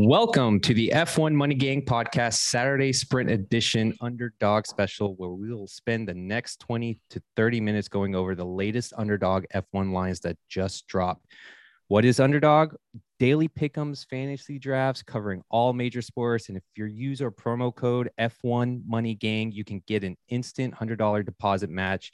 Welcome to the F1 Money Gang podcast, Saturday Sprint Edition Underdog Special, where we will spend the next 20 to 30 minutes going over the latest Underdog F1 lines that just dropped. What is Underdog? Daily pickums, fantasy drafts covering all major sports. And if you use our promo code F1 Money Gang, you can get an instant $100 deposit match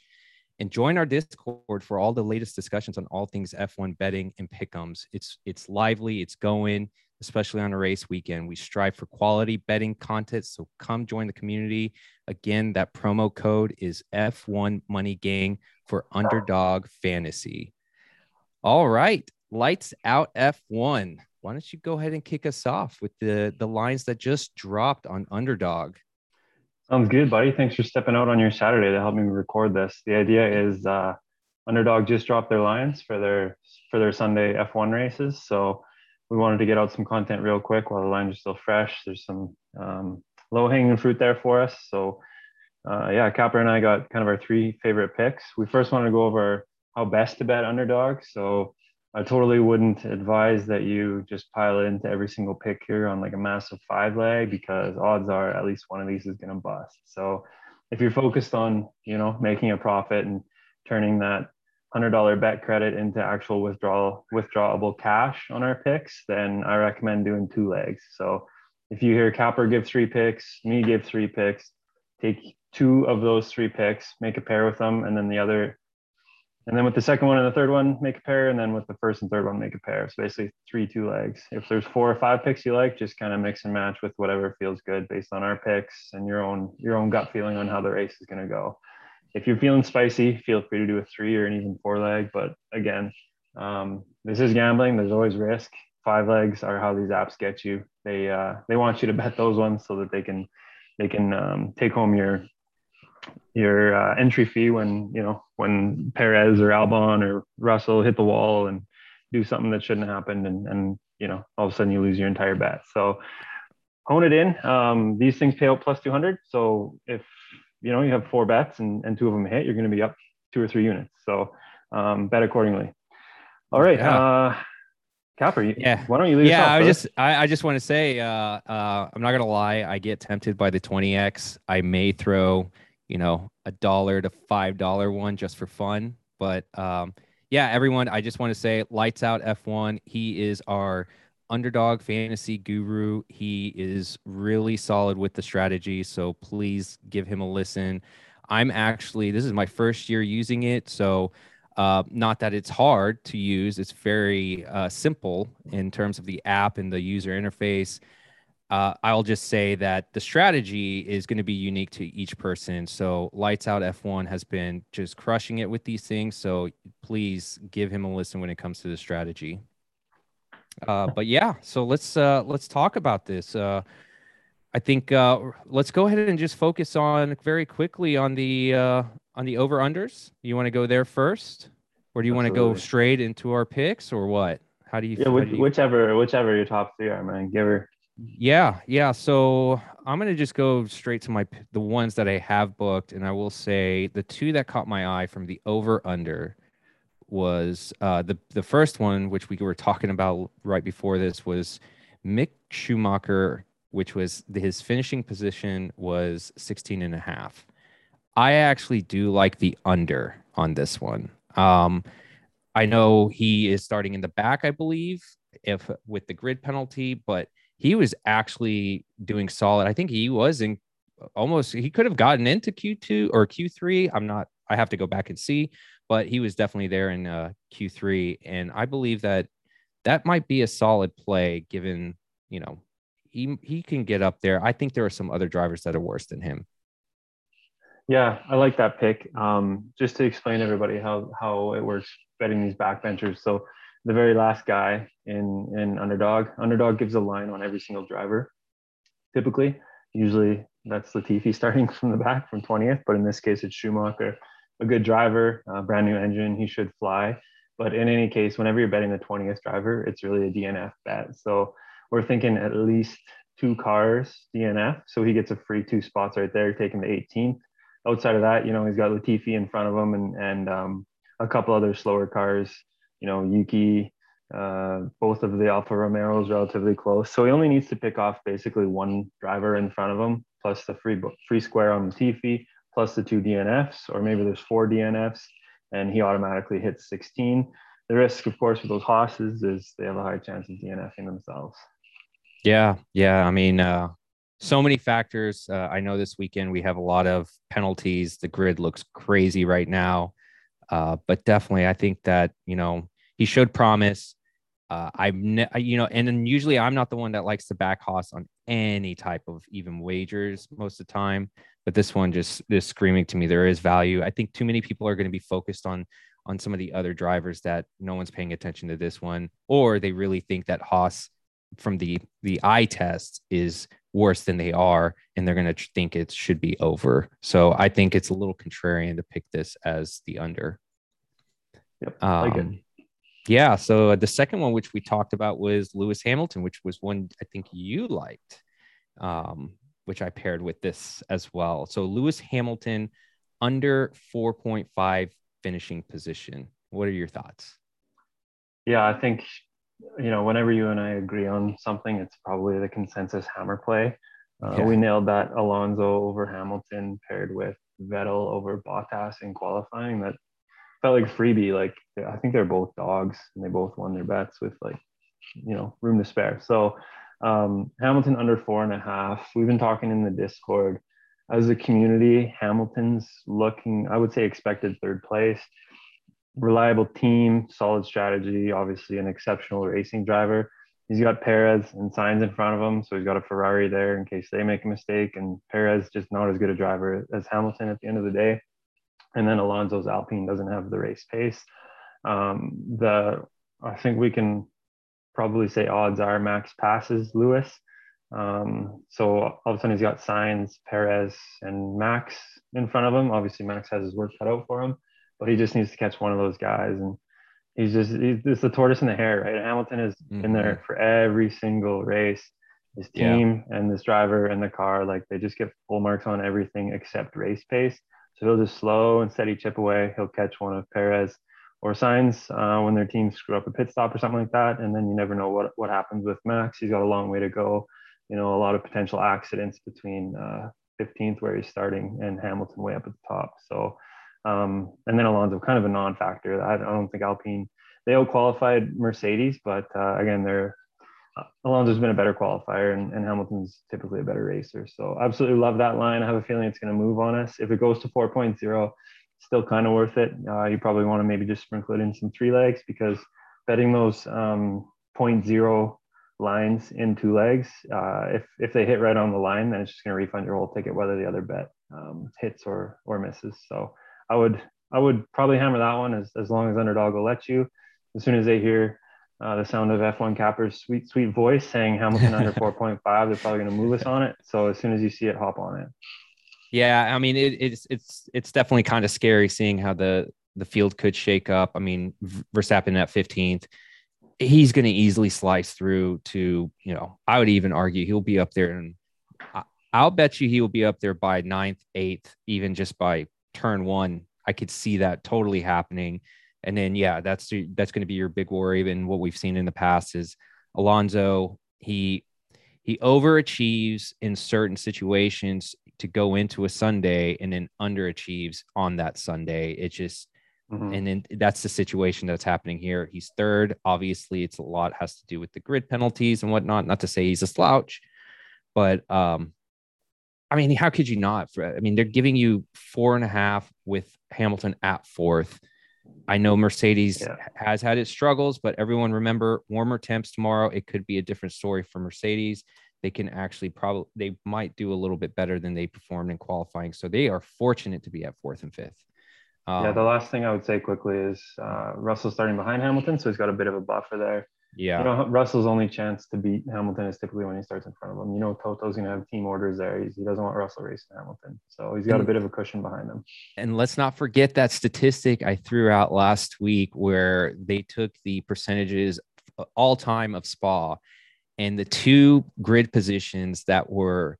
and join our discord for all the latest discussions on all things f1 betting and pickums it's it's lively it's going especially on a race weekend. We strive for quality betting content so come join the community. Again that promo code is f1 money gang for underdog fantasy. All right lights out f1 why don't you go ahead and kick us off with the the lines that just dropped on underdog? Sounds good, buddy. Thanks for stepping out on your Saturday to help me record this. The idea is uh, Underdog just dropped their lines for their for their Sunday F1 races, so we wanted to get out some content real quick while the lines are still fresh. There's some um, low hanging fruit there for us. So uh, yeah, Capper and I got kind of our three favorite picks. We first wanted to go over how best to bet Underdog. So I totally wouldn't advise that you just pile into every single pick here on like a massive five leg because odds are at least one of these is going to bust. So if you're focused on, you know, making a profit and turning that hundred dollar bet credit into actual withdrawal withdrawable cash on our picks, then I recommend doing two legs. So if you hear Capper give three picks, me give three picks, take two of those three picks, make a pair with them, and then the other and then with the second one and the third one, make a pair. And then with the first and third one, make a pair. So basically three two legs. If there's four or five picks you like, just kind of mix and match with whatever feels good based on our picks and your own your own gut feeling on how the race is going to go. If you're feeling spicy, feel free to do a three or an even four leg. But again, um, this is gambling. There's always risk. Five legs are how these apps get you. They uh, they want you to bet those ones so that they can they can um, take home your your uh, entry fee when you know when Perez or Albon or Russell hit the wall and do something that shouldn't happen and and you know all of a sudden you lose your entire bet. So hone it in. Um, these things pay out plus 200. So if you know you have four bets and, and two of them hit, you're going to be up two or three units. So um, bet accordingly. All right. Yeah. Uh, Capper, yeah. Why don't you leave? Yeah, I just I, I just want to say uh, uh, I'm not gonna lie. I get tempted by the 20x. I may throw you know, a dollar to five dollar one just for fun. But um, yeah, everyone, I just want to say, lights out F1. He is our underdog fantasy guru. He is really solid with the strategy. So please give him a listen. I'm actually, this is my first year using it. So, uh, not that it's hard to use, it's very uh, simple in terms of the app and the user interface uh, I'll just say that the strategy is going to be unique to each person. So, Lights Out F1 has been just crushing it with these things. So, please give him a listen when it comes to the strategy. Uh, but yeah, so let's uh, let's talk about this. Uh, I think uh, let's go ahead and just focus on very quickly on the uh, on the over unders. You want to go there first, or do you want to go straight into our picks, or what? How do you? Yeah, which, do you... whichever whichever your top three are, man. Give her yeah, yeah. So I'm gonna just go straight to my the ones that I have booked, and I will say the two that caught my eye from the over under was uh, the the first one, which we were talking about right before this, was Mick Schumacher, which was his finishing position was 16 and a half. I actually do like the under on this one. Um, I know he is starting in the back, I believe, if with the grid penalty, but he was actually doing solid. I think he was in almost he could have gotten into Q2 or Q3. I'm not I have to go back and see, but he was definitely there in uh, Q3 and I believe that that might be a solid play given, you know, he he can get up there. I think there are some other drivers that are worse than him. Yeah, I like that pick. Um, just to explain everybody how how it works betting these backbenchers. So the very last guy in in underdog. Underdog gives a line on every single driver. Typically, usually that's Latifi starting from the back from 20th, but in this case it's Schumacher, a good driver, a brand new engine, he should fly. But in any case, whenever you're betting the 20th driver, it's really a DNF bet. So we're thinking at least two cars DNF. So he gets a free two spots right there, taking the 18th. Outside of that, you know, he's got Latifi in front of him and and um, a couple other slower cars you know, Yuki, Uh, both of the Alfa Romeos relatively close, so he only needs to pick off basically one driver in front of him, plus the free free square on Latifi, plus the two DNFs, or maybe there's four DNFs, and he automatically hits 16. The risk, of course, with those Haas's is they have a high chance of DNFing themselves. Yeah, yeah. I mean, uh, so many factors. Uh, I know this weekend we have a lot of penalties. The grid looks crazy right now, uh, but definitely, I think that you know he showed promise. Uh, I've ne- you know, and then usually I'm not the one that likes to back Haas on any type of even wagers most of the time, but this one just is screaming to me there is value. I think too many people are going to be focused on on some of the other drivers that no one's paying attention to this one, or they really think that Haas from the the eye test is worse than they are, and they're going to think it should be over. So I think it's a little contrarian to pick this as the under. Yep, um, like yeah. So the second one, which we talked about, was Lewis Hamilton, which was one I think you liked, um, which I paired with this as well. So Lewis Hamilton under 4.5 finishing position. What are your thoughts? Yeah, I think, you know, whenever you and I agree on something, it's probably the consensus hammer play. Uh, yeah. We nailed that Alonso over Hamilton paired with Vettel over Bottas in qualifying. That felt like freebie. Like I think they're both dogs, and they both won their bets with like you know room to spare. So um, Hamilton under four and a half. We've been talking in the Discord as a community. Hamilton's looking, I would say, expected third place. Reliable team, solid strategy. Obviously, an exceptional racing driver. He's got Perez and Sainz in front of him, so he's got a Ferrari there in case they make a mistake. And Perez just not as good a driver as Hamilton at the end of the day and then Alonso's Alpine doesn't have the race pace. Um, the I think we can probably say odds are Max passes Lewis. Um, so all of a sudden he's got Sainz, Perez, and Max in front of him. Obviously Max has his work cut out for him, but he just needs to catch one of those guys. And he's just he's, it's the tortoise in the hare, right? Hamilton is mm-hmm. been there for every single race. His team yeah. and this driver and the car, like they just get full marks on everything except race pace. So he'll just slow and steady chip away. He'll catch one of Perez or Sainz uh, when their team screw up a pit stop or something like that. And then you never know what, what happens with Max. He's got a long way to go. You know, a lot of potential accidents between uh, 15th where he's starting and Hamilton way up at the top. So, um, and then Alonso kind of a non-factor. I, I don't think Alpine they all qualified Mercedes, but uh, again, they're Alonso's been a better qualifier and, and, Hamilton's typically a better racer. So absolutely love that line. I have a feeling it's going to move on us. If it goes to 4.0, still kind of worth it. Uh, you probably want to maybe just sprinkle it in some three legs because betting those um, 0.0 lines in two legs, uh, if, if they hit right on the line, then it's just going to refund your whole ticket, whether the other bet um, hits or, or misses. So I would, I would probably hammer that one as, as long as underdog will let you. As soon as they hear uh, the sound of F1 Capper's sweet, sweet voice saying Hamilton under 4.5. They're probably going to move us on it. So as soon as you see it, hop on it. Yeah, I mean, it, it's it's it's definitely kind of scary seeing how the the field could shake up. I mean, Verstappen at 15th, he's going to easily slice through to you know. I would even argue he'll be up there, and I'll bet you he will be up there by ninth, eighth, even just by turn one. I could see that totally happening. And then yeah, that's that's going to be your big worry. And what we've seen in the past is Alonso. He he overachieves in certain situations to go into a Sunday and then underachieves on that Sunday. It just mm-hmm. and then that's the situation that's happening here. He's third. Obviously, it's a lot has to do with the grid penalties and whatnot. Not to say he's a slouch, but um, I mean, how could you not? I mean, they're giving you four and a half with Hamilton at fourth. I know Mercedes yeah. has had its struggles, but everyone remember warmer temps tomorrow. It could be a different story for Mercedes. They can actually probably they might do a little bit better than they performed in qualifying. So they are fortunate to be at fourth and fifth. Um, yeah, the last thing I would say quickly is uh, Russell starting behind Hamilton, so he's got a bit of a buffer there. Yeah. You know, Russell's only chance to beat Hamilton is typically when he starts in front of him. You know, Toto's going to have team orders there. He's, he doesn't want Russell racing Hamilton. So he's got a bit of a cushion behind him. And let's not forget that statistic I threw out last week where they took the percentages all time of Spa and the two grid positions that were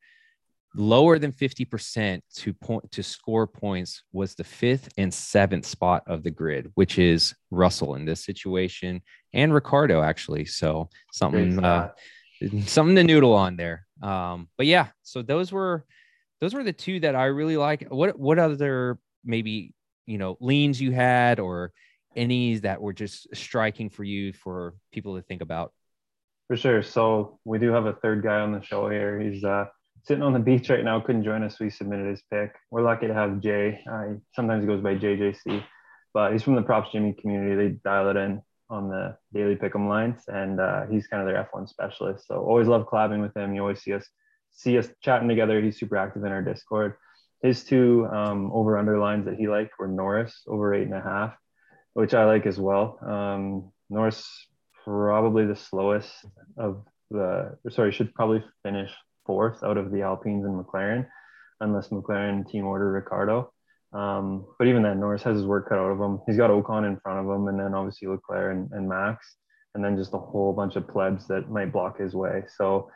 lower than 50% to point to score points was the fifth and seventh spot of the grid, which is Russell in this situation and Ricciardo actually. So something uh, something to noodle on there. Um, but yeah, so those were those were the two that I really like. What what other maybe you know leans you had or any that were just striking for you for people to think about? For sure. So we do have a third guy on the show here. He's uh, sitting on the beach right now. Couldn't join us. We submitted his pick. We're lucky to have Jay. Uh, sometimes he goes by JJC, but he's from the Props Jimmy community. They dial it in on the daily pick'em lines, and uh, he's kind of their F1 specialist. So always love collabing with him. You always see us see us chatting together. He's super active in our Discord. His two um, over under lines that he liked were Norris over eight and a half, which I like as well. Um, Norris probably the slowest of the sorry should probably finish fourth out of the Alpines and McLaren, unless McLaren team order Ricciardo. Um, but even then, Norris has his work cut out of him. He's got Ocon in front of him, and then obviously Leclerc and, and Max, and then just a whole bunch of plebs that might block his way. So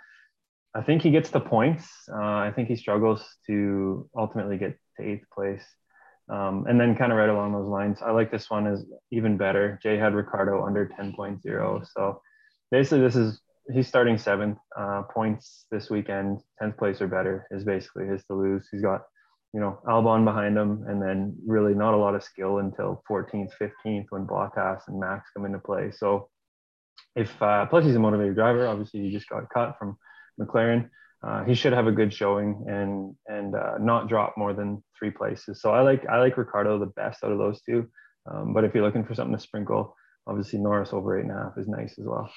I think he gets the points. Uh, I think he struggles to ultimately get to eighth place. Um, and then kind of right along those lines, I like this one is even better. Jay had Ricciardo under 10.0. So basically this is, he's starting seventh uh, points this weekend, 10th place or better is basically his to lose. He's got, you know, Albon behind him and then really not a lot of skill until 14th, 15th when Bottas and Max come into play. So if, uh, plus he's a motivated driver, obviously he just got cut from McLaren uh, he should have a good showing and and uh, not drop more than three places. So I like I like Ricciardo the best out of those two. Um, but if you're looking for something to sprinkle, obviously Norris over eight and a half is nice as well.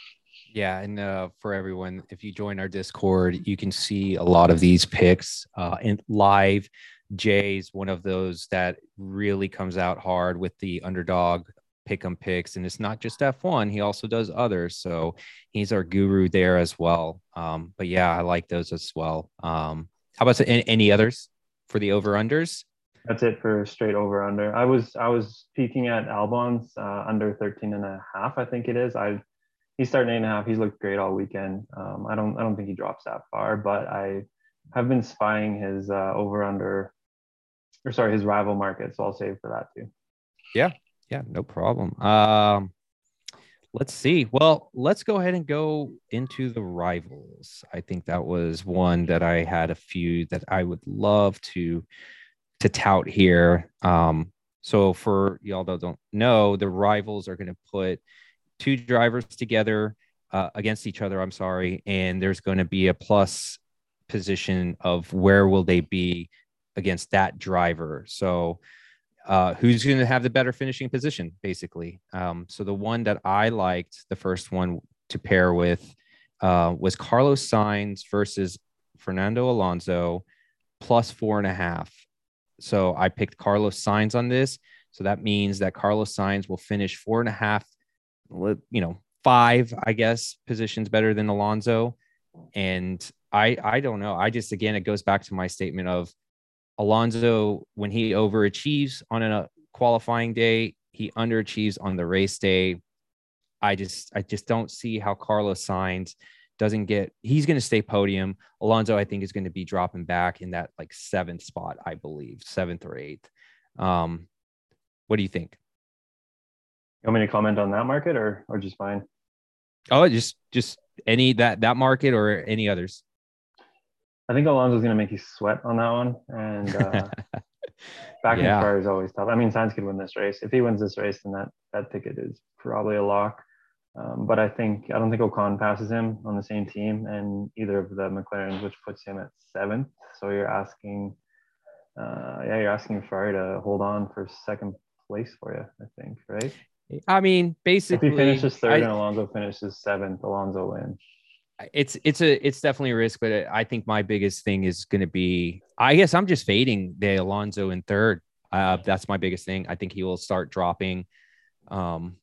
Yeah, and uh, for everyone, if you join our Discord, you can see a lot of these picks uh, in live. Jay's one of those that really comes out hard with the underdog pick 'em picks, and it's not just F1. He also does others, so he's our guru there as well. Um, but yeah, I like those as well. Um, how about any, any others for the over unders? That's it for straight over under. I was I was peeking at Albon's uh, under 13 and a half, I think it is. I he's starting eight and a half. He's looked great all weekend. Um, I don't I don't think he drops that far, but I have been spying his uh, over under or sorry his rival market, so I'll save for that too. Yeah, yeah, no problem. Um, let's see. Well, let's go ahead and go into the rivals. I think that was one that I had a few that I would love to to tout here. Um, so for y'all that don't know, the rivals are going to put two drivers together uh, against each other. I'm sorry, and there's going to be a plus position of where will they be against that driver. So uh, who's going to have the better finishing position, basically. Um, so the one that I liked, the first one to pair with, uh, was Carlos Sainz versus Fernando Alonso, plus four and a half. So I picked Carlos Sainz on this. So that means that Carlos Sainz will finish four and a half, you know, five, I guess, positions better than Alonso. And I, I don't know. I just again, it goes back to my statement of Alonso, when he overachieves on a qualifying day, he underachieves on the race day. I just I just don't see how Carlos Sainz doesn't get he's going to stay podium. Alonso, I think, is going to be dropping back in that like seventh spot, I believe, seventh or eighth. Um, what do you think? You want me to comment on that market or or just fine? Oh, just just any that that market or any others. I think Alonso's going to make you sweat on that one. And uh, back yeah. in car is always tough. I mean, Sainz could win this race. If he wins this race, then that, that ticket is probably a lock. Um, but I think I don't think Ocon passes him on the same team, and either of the McLarens, which puts him at seventh. So you're asking, uh, yeah, you're asking Ferrari to hold on for second place for you. I think, right? I mean, basically, if he finishes third I, and Alonso finishes seventh, Alonso wins it's it's a it's definitely a risk, but I think my biggest thing is going to be. I guess I'm just fading the Alonso in third. Uh, that's my biggest thing. I think he will start dropping. Um,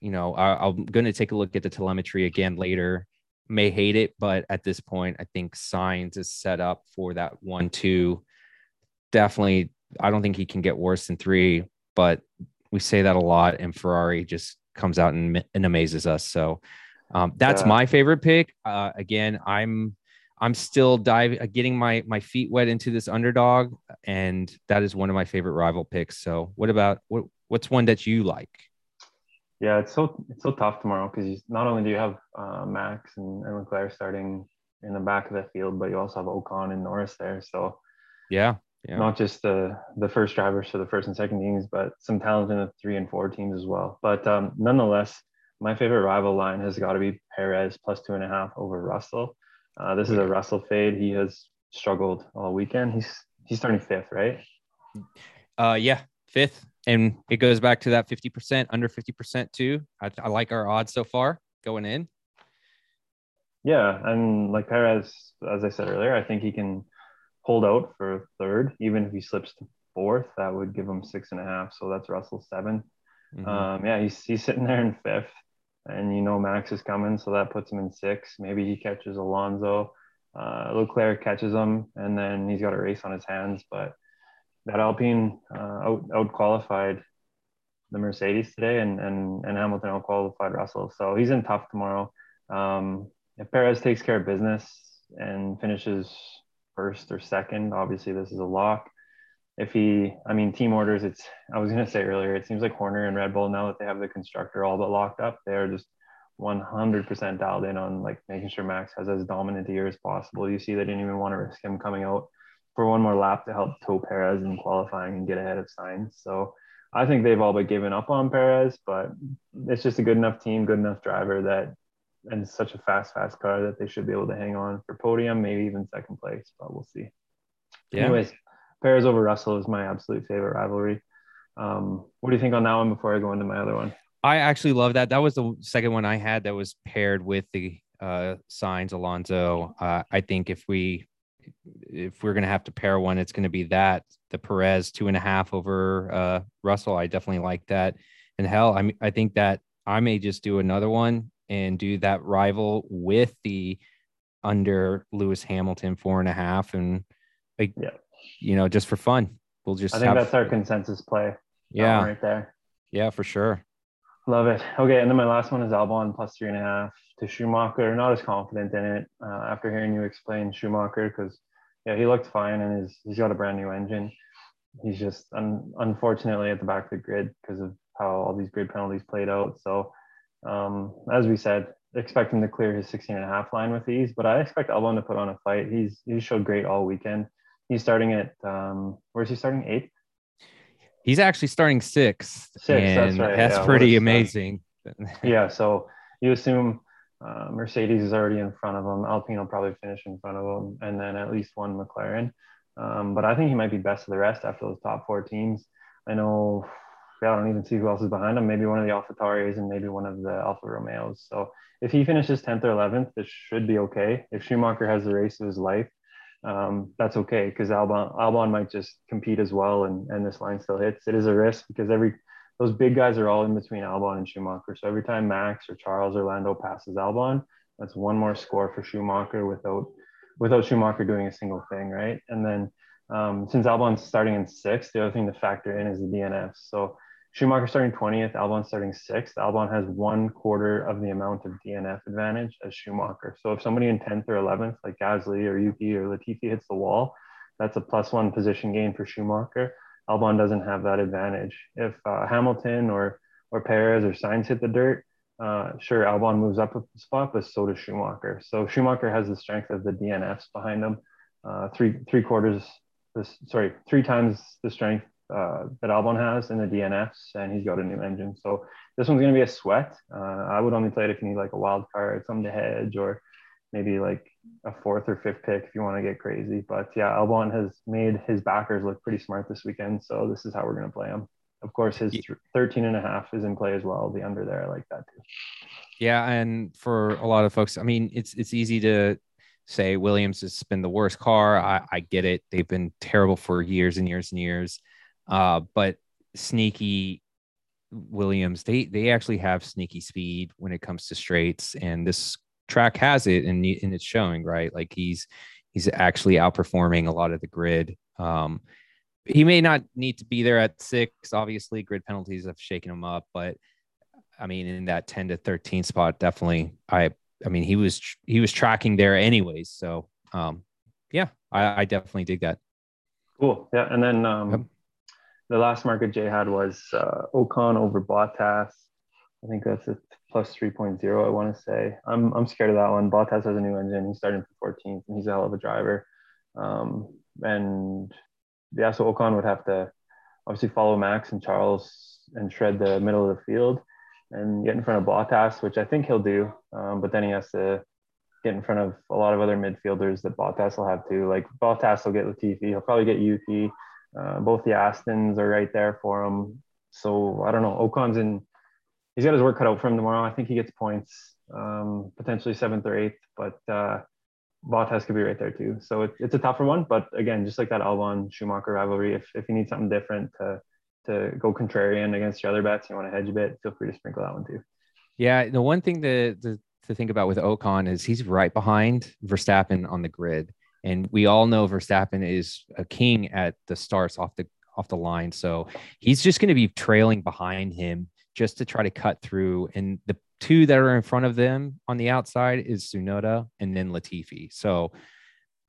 you know, I, I'm going to take a look at the telemetry again later. May hate it, but at this point, I think Sainz is set up for that one two. Definitely, I don't think he can get worse than three, but we say that a lot, and Ferrari just comes out and, and amazes us. So um, that's my favorite pick. Uh, again, I'm I'm still diving, uh, getting my my feet wet into this underdog, and that is one of my favorite rival picks. So, what about what what's one that you like? Yeah, it's so it's so tough tomorrow because not only do you have uh, Max and, and Leclerc starting in the back of the field, but you also have Ocon and Norris there. So yeah, yeah. not just the the first drivers for the first and second teams, but some talent in the three and four teams as well. But um, nonetheless, my favorite rival line has got to be Perez plus two and a half over Russell. Uh, this is a Russell fade. He has struggled all weekend. He's he's starting fifth, right? Uh, yeah, fifth, and it goes back to that fifty percent, under fifty percent too. I, I like our odds so far going in. Yeah, and like Perez, as I said earlier, I think he can hold out for third, even if he slips to fourth. That would give him six and a half. So that's Russell 7 mm-hmm. Um, yeah, he's he's sitting there in fifth and you know Max is coming, so that puts him in six. Maybe he catches Alonso. Uh, Leclerc catches him, and then he's got a race on his hands. But that Alpine uh, out qualified the Mercedes today, and and and Hamilton out qualified Russell, so he's in tough tomorrow. Um, if Perez takes care of business and finishes first or second, obviously this is a lock if he, I mean, team orders, it's, I was going to say earlier, it seems like Horner and Red Bull, now that they have the constructor all but locked up, they're just 100% dialed in on like making sure Max has as dominant a year as possible. You see, they didn't even want to risk him coming out for one more lap to help tow Perez in qualifying and get ahead of Sainz. So I think they've all but given up on Perez, but it's just a good enough team, good enough driver that, and such a fast, fast car that they should be able to hang on for podium, maybe even second place, but we'll see. Yeah. Anyways, Perez over Russell is my absolute favorite rivalry. Um, what do you think on that one before I go into my other one? I actually love that. That was the second one I had that was paired with the uh, Sainz Alonso. Uh, I think if we if we're gonna have to pair one, it's gonna be that the Perez two and a half over uh, Russell. I definitely like that. And hell, I mean, I think that I may just do another one and do that rival with the under Lewis Hamilton four and a half and like yeah you know, just for fun. We'll just. I think have, that's our consensus play. Yeah, right there. Yeah, for sure. Love it. Okay, and then my last one is Albon plus three and a half to Schumacher. Not as confident in it uh, after hearing you explain Schumacher because yeah, he looked fine and he's he's got a brand new engine. He's just un- unfortunately at the back of the grid because of how all these grid penalties played out. So um, as we said, expect him to clear his 16 and a half line with these, but I expect Albon to put on a fight. He's he showed great all weekend. He's starting at um, where's he starting? Eighth. He's actually starting sixth. Sixth. That's right. That's yeah, pretty amazing. yeah. So you assume uh, Mercedes is already in front of him. Alpine will probably finish in front of him, and then at least one McLaren. Um, but I think he might be best of the rest after those top four teams. I know. Yeah, I don't even see who else is behind him. Maybe one of the AlphaTauris and maybe one of the Alfa Romeos. So if he finishes 10th or 11th, this should be okay. If Schumacher has the race of his life, um, that's okay because Albon Albon might just compete as well, and and this line still hits. It is a risk because every those big guys are all in between Albon and Schumacher. So every time Max or Charles or Lando passes Albon, that's one more score for Schumacher without without Schumacher doing a single thing, right? And then um, since Albon's starting in sixth, the other thing to factor in is the DNF. So Schumacher starting 20th, Albon starting sixth. Albon has one quarter of the amount of DNF advantage as Schumacher. So if somebody in 10th or 11th, like Gasly or Yuki or Latifi hits the wall, that's a plus one position gain for Schumacher. Albon doesn't have that advantage. If uh, Hamilton or or Perez or Sainz hit the dirt, uh, sure, Albon moves up a spot, but so does Schumacher. So Schumacher has the strength of the DNFs behind him, uh, three three quarters, this, sorry, three times the strength uh, that Albon has in the DNFs, and he's got a new engine. So this one's going to be a sweat. Uh, I would only play it if you need like a wild card, something to hedge, or maybe like a fourth or fifth pick if you want to get crazy. But yeah, Albon has made his backers look pretty smart this weekend. So this is how we're going to play him. Of course, his 13 and a half is in play as well. The under there, I like that too. Yeah. And for a lot of folks, I mean, it's, it's easy to say Williams has been the worst car. I, I get it. They've been terrible for years and years and years. Uh, but sneaky Williams, they they actually have sneaky speed when it comes to straights, and this track has it, and and it's showing right. Like he's he's actually outperforming a lot of the grid. Um, he may not need to be there at six. Obviously, grid penalties have shaken him up, but I mean, in that ten to thirteen spot, definitely. I I mean, he was he was tracking there anyways, so um, yeah, I, I definitely dig that. Cool. Yeah. And then um, yep. The last market Jay had was uh, Ocon over Bottas. I think that's a plus 3.0, I want to say. I'm, I'm scared of that one. Bottas has a new engine. He's starting for 14th and he's a hell of a driver. Um, and yeah, so Ocon would have to obviously follow Max and Charles and shred the middle of the field and get in front of Bottas, which I think he'll do. Um, but then he has to get in front of a lot of other midfielders that Bottas will have to. Like Bottas will get Latifi, he'll probably get Yuki. Uh, both the Astons are right there for him. So I don't know. Ocon's in. He's got his work cut out for him tomorrow. I think he gets points, um, potentially seventh or eighth, but uh, Bottas could be right there too. So it, it's a tougher one. But again, just like that Albon Schumacher rivalry, if, if you need something different to to go contrarian against your other bets, you want to hedge a bit, feel free to sprinkle that one too. Yeah, the one thing to, to, to think about with Ocon is he's right behind Verstappen on the grid, and we all know Verstappen is a king at the starts off the off the line, so he's just going to be trailing behind him just to try to cut through. And the two that are in front of them on the outside is Tsunoda and then Latifi. So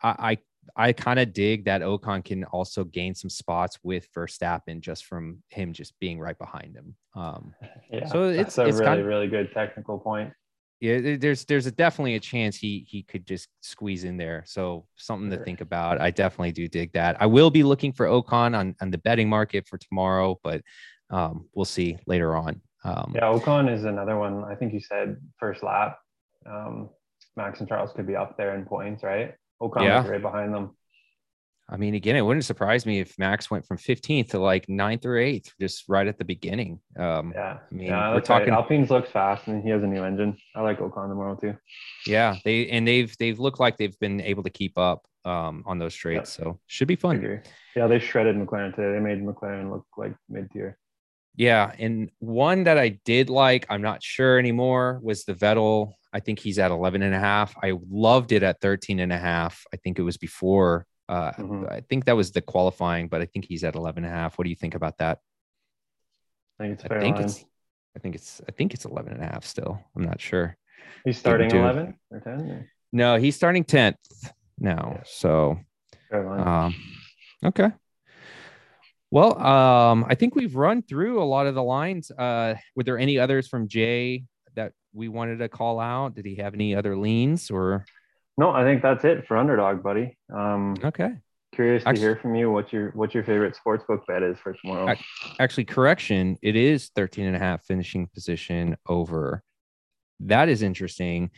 I, I kind of dig that Ocon can also gain some spots with Verstappen just from him just being right behind him. Um, yeah, so it's a it's really kind of, really good technical point. Yeah, there's there's a definitely a chance he he could just squeeze in there. So something sure. to think about. I definitely do dig that. I will be looking for Ocon on on the betting market for tomorrow, but um, we'll see later on. Um, yeah, Ocon is another one. I think you said first lap. Um, Max and Charles could be up there in points, right? Ocon yeah. right behind them. I mean, again, it wouldn't surprise me if Max went from 15th to like ninth or eighth, just right at the beginning. Um, yeah, I mean, yeah, we're talking. Right. Alpine's looks fast, and he has a new engine. I like Ocon tomorrow too. Yeah, they and they've they've looked like they've been able to keep up um, on those straights, so should be fun. Yeah, they shredded McLaren today. They made McLaren look like mid tier. Yeah, and one that I did like, I'm not sure anymore, was the Vettel I think he's at 11 and a half. I loved it at 13 and a half. I think it was before. Uh, mm-hmm. I think that was the qualifying, but I think he's at 11 and a half. What do you think about that? I think it's I think it's I think it's I think it's 11 and a half still. I'm not sure. He's starting 11 or 10? No, he's starting 10th now. Yeah. So um, okay. Well, um, I think we've run through a lot of the lines. Uh, were there any others from Jay that we wanted to call out? Did he have any other leans or? No, I think that's it for underdog, buddy. Um, okay. Curious actually, to hear from you what your what your favorite sports book bet is for tomorrow. Actually, correction, it is 13 and a half finishing position over. That is interesting.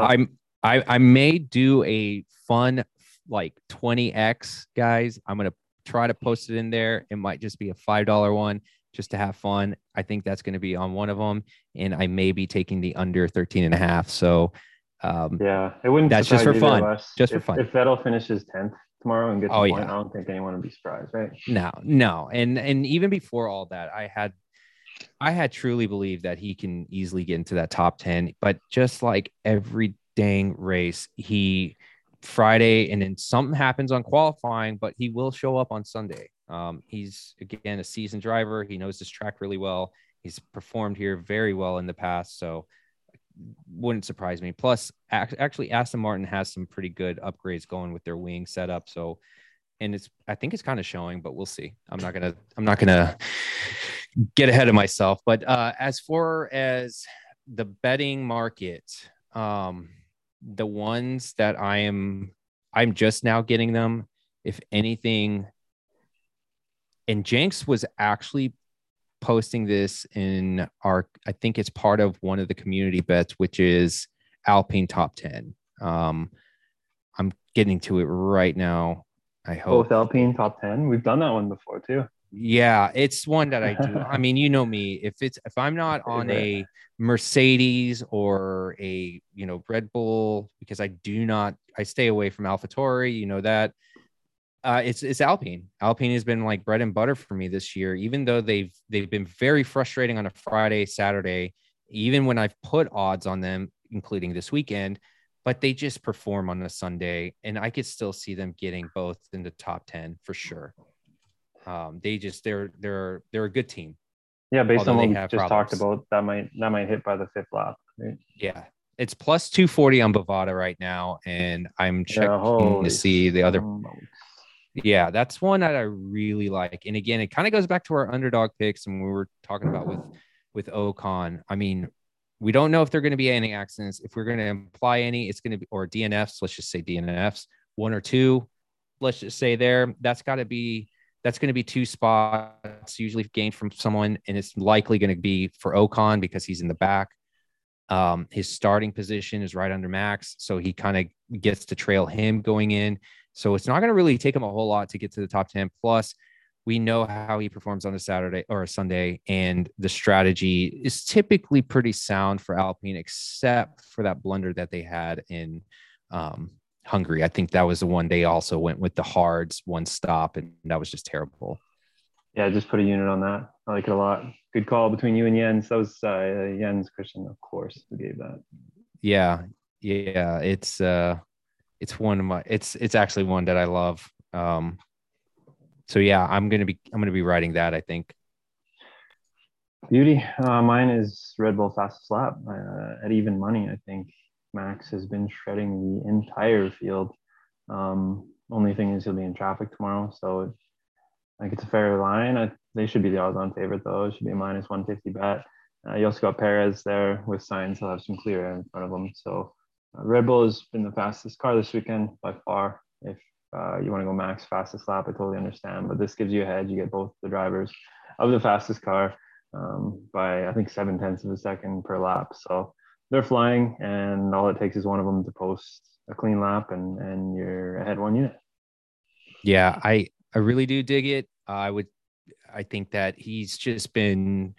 I'm I I may do a fun like 20x guys. I'm gonna try to post it in there. It might just be a five dollar one just to have fun. I think that's going to be on one of them. And I may be taking the under 13 and a half. So um, yeah, it wouldn't. That's just for fun. Just if, for fun. If Vettel finishes 10th tomorrow and gets oh, point, yeah. I don't think anyone would be surprised, right? No, no. And, and even before all that, I had, I had truly believed that he can easily get into that top 10, but just like every dang race, he Friday and then something happens on qualifying, but he will show up on Sunday. Um, he's again a seasoned driver. He knows this track really well. He's performed here very well in the past, so wouldn't surprise me. Plus, actually, Aston Martin has some pretty good upgrades going with their wing setup. So, and it's I think it's kind of showing, but we'll see. I'm not gonna I'm not gonna get ahead of myself. But uh, as far as the betting market, um, the ones that I am I'm just now getting them. If anything, and Jenks was actually posting this in our, I think it's part of one of the community bets, which is Alpine top 10. Um, I'm getting to it right now. I hope both Alpine top 10. We've done that one before too. Yeah, it's one that I do. I mean, you know me. If it's if I'm not on a Mercedes or a you know Red Bull, because I do not, I stay away from AlphaTauri. You know that uh, it's it's Alpine. Alpine has been like bread and butter for me this year, even though they've they've been very frustrating on a Friday, Saturday, even when I've put odds on them, including this weekend, but they just perform on a Sunday, and I could still see them getting both in the top ten for sure. Um, they just they're they're they're a good team. Yeah, based on what we just problems. talked about, that might that might hit by the fifth lap. Right? Yeah, it's plus 240 on Bovada right now, and I'm checking yeah, to see the other. Yeah, that's one that I really like. And again, it kind of goes back to our underdog picks and we were talking about with with Ocon. I mean, we don't know if there are going to be any accidents. If we're going to imply any, it's going to be or DNFs. Let's just say DNFs, one or two. Let's just say there. That's got to be that's going to be two spots usually gained from someone, and it's likely going to be for Ocon because he's in the back. Um, his starting position is right under Max, so he kind of gets to trail him going in. So it's not going to really take him a whole lot to get to the top 10. Plus, we know how he performs on a Saturday or a Sunday, and the strategy is typically pretty sound for Alpine, except for that blunder that they had in um, Hungary. I think that was the one they also went with the hards, one stop, and that was just terrible. Yeah, just put a unit on that. I like it a lot. Good call between you and Jens. That was uh, Jens Christian, of course, who gave that. Yeah, yeah, it's uh, it's one of my. It's it's actually one that I love. Um, so yeah, I'm gonna be I'm gonna be writing that. I think. Beauty. Uh, mine is Red Bull fastest lap uh, at even money. I think Max has been shredding the entire field. Um, only thing is he'll be in traffic tomorrow, so I think it's a fair line. I, they should be the odds-on favorite though. It should be a minus 150 bet. Uh, you also got Perez there with Sainz. He'll have some clear air in front of him. So Red Bull has been the fastest car this weekend by far. If uh, you want to go max fastest lap, I totally understand. But this gives you a head. You get both the drivers of the fastest car um, by I think seven tenths of a second per lap. So they're flying, and all it takes is one of them to post a clean lap, and and you're ahead one unit. Yeah, I I really do dig it. I would, I think that he's just been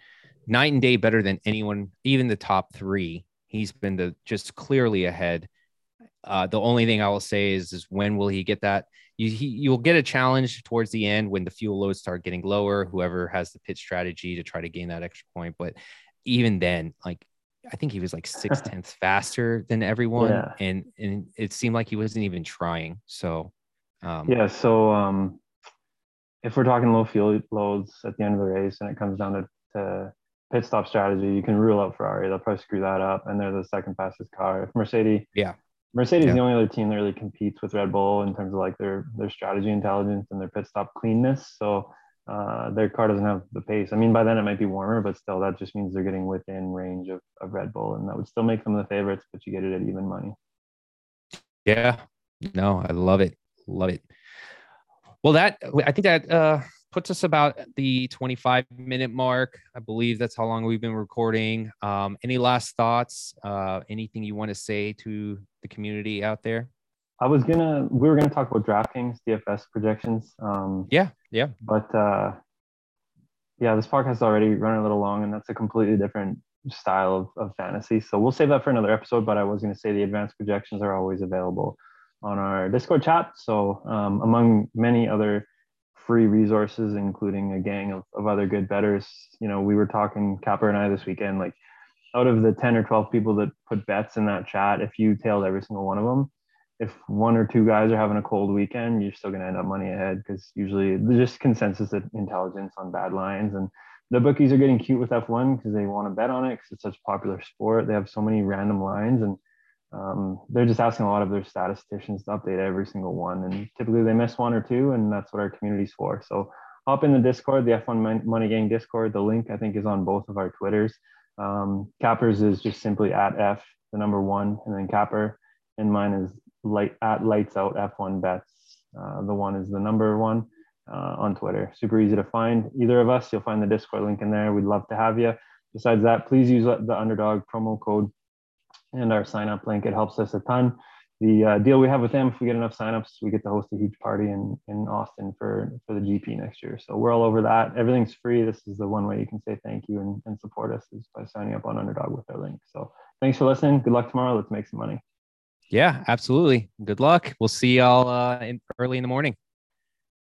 night and day better than anyone, even the top three. He's been the just clearly ahead. Uh, the only thing I will say is, is when will he get that? You he, you'll get a challenge towards the end when the fuel loads start getting lower. Whoever has the pit strategy to try to gain that extra point, but even then, like I think he was like six tenths faster than everyone, yeah. and and it seemed like he wasn't even trying. So um, yeah, so um, if we're talking low fuel loads at the end of the race and it comes down to, to pit stop strategy, you can rule out Ferrari. They'll probably screw that up, and they're the second fastest car. If Mercedes, yeah, Mercedes yeah. is the only other team that really competes with Red Bull in terms of like their their strategy intelligence and their pit stop cleanness. So uh, their car doesn't have the pace. I mean, by then it might be warmer, but still, that just means they're getting within range of, of Red Bull, and that would still make them the favorites. But you get it at even money. Yeah, no, I love it, love it. Well, that I think that uh, puts us about the 25 minute mark. I believe that's how long we've been recording. Um, any last thoughts? Uh, anything you want to say to the community out there? I was gonna, we were gonna talk about DraftKings DFS projections. Um, yeah, yeah. But uh, yeah, this podcast is already running a little long, and that's a completely different style of, of fantasy. So we'll save that for another episode. But I was gonna say the advanced projections are always available on our Discord chat. So um, among many other free resources, including a gang of, of other good betters. You know, we were talking Capper and I this weekend, like out of the 10 or 12 people that put bets in that chat, if you tailed every single one of them, if one or two guys are having a cold weekend, you're still going to end up money ahead because usually there's just consensus intelligence on bad lines. And the bookies are getting cute with F1 because they want to bet on it because it's such a popular sport. They have so many random lines and um, they're just asking a lot of their statisticians to update every single one. And typically they miss one or two, and that's what our community's for. So hop in the Discord, the F1 Money Gang Discord. The link I think is on both of our Twitters. Um, Cappers is just simply at F, the number one, and then Capper. And mine is light at lights out F1 bets. Uh, the one is the number one uh, on Twitter. Super easy to find. Either of us, you'll find the Discord link in there. We'd love to have you. Besides that, please use the underdog promo code and our sign up link. It helps us a ton. The uh, deal we have with them, if we get enough signups, we get to host a huge party in, in Austin for, for the GP next year. So we're all over that. Everything's free. This is the one way you can say thank you and, and support us is by signing up on Underdog with our link. So thanks for listening. Good luck tomorrow. Let's make some money. Yeah, absolutely. Good luck. We'll see y'all uh, in, early in the morning.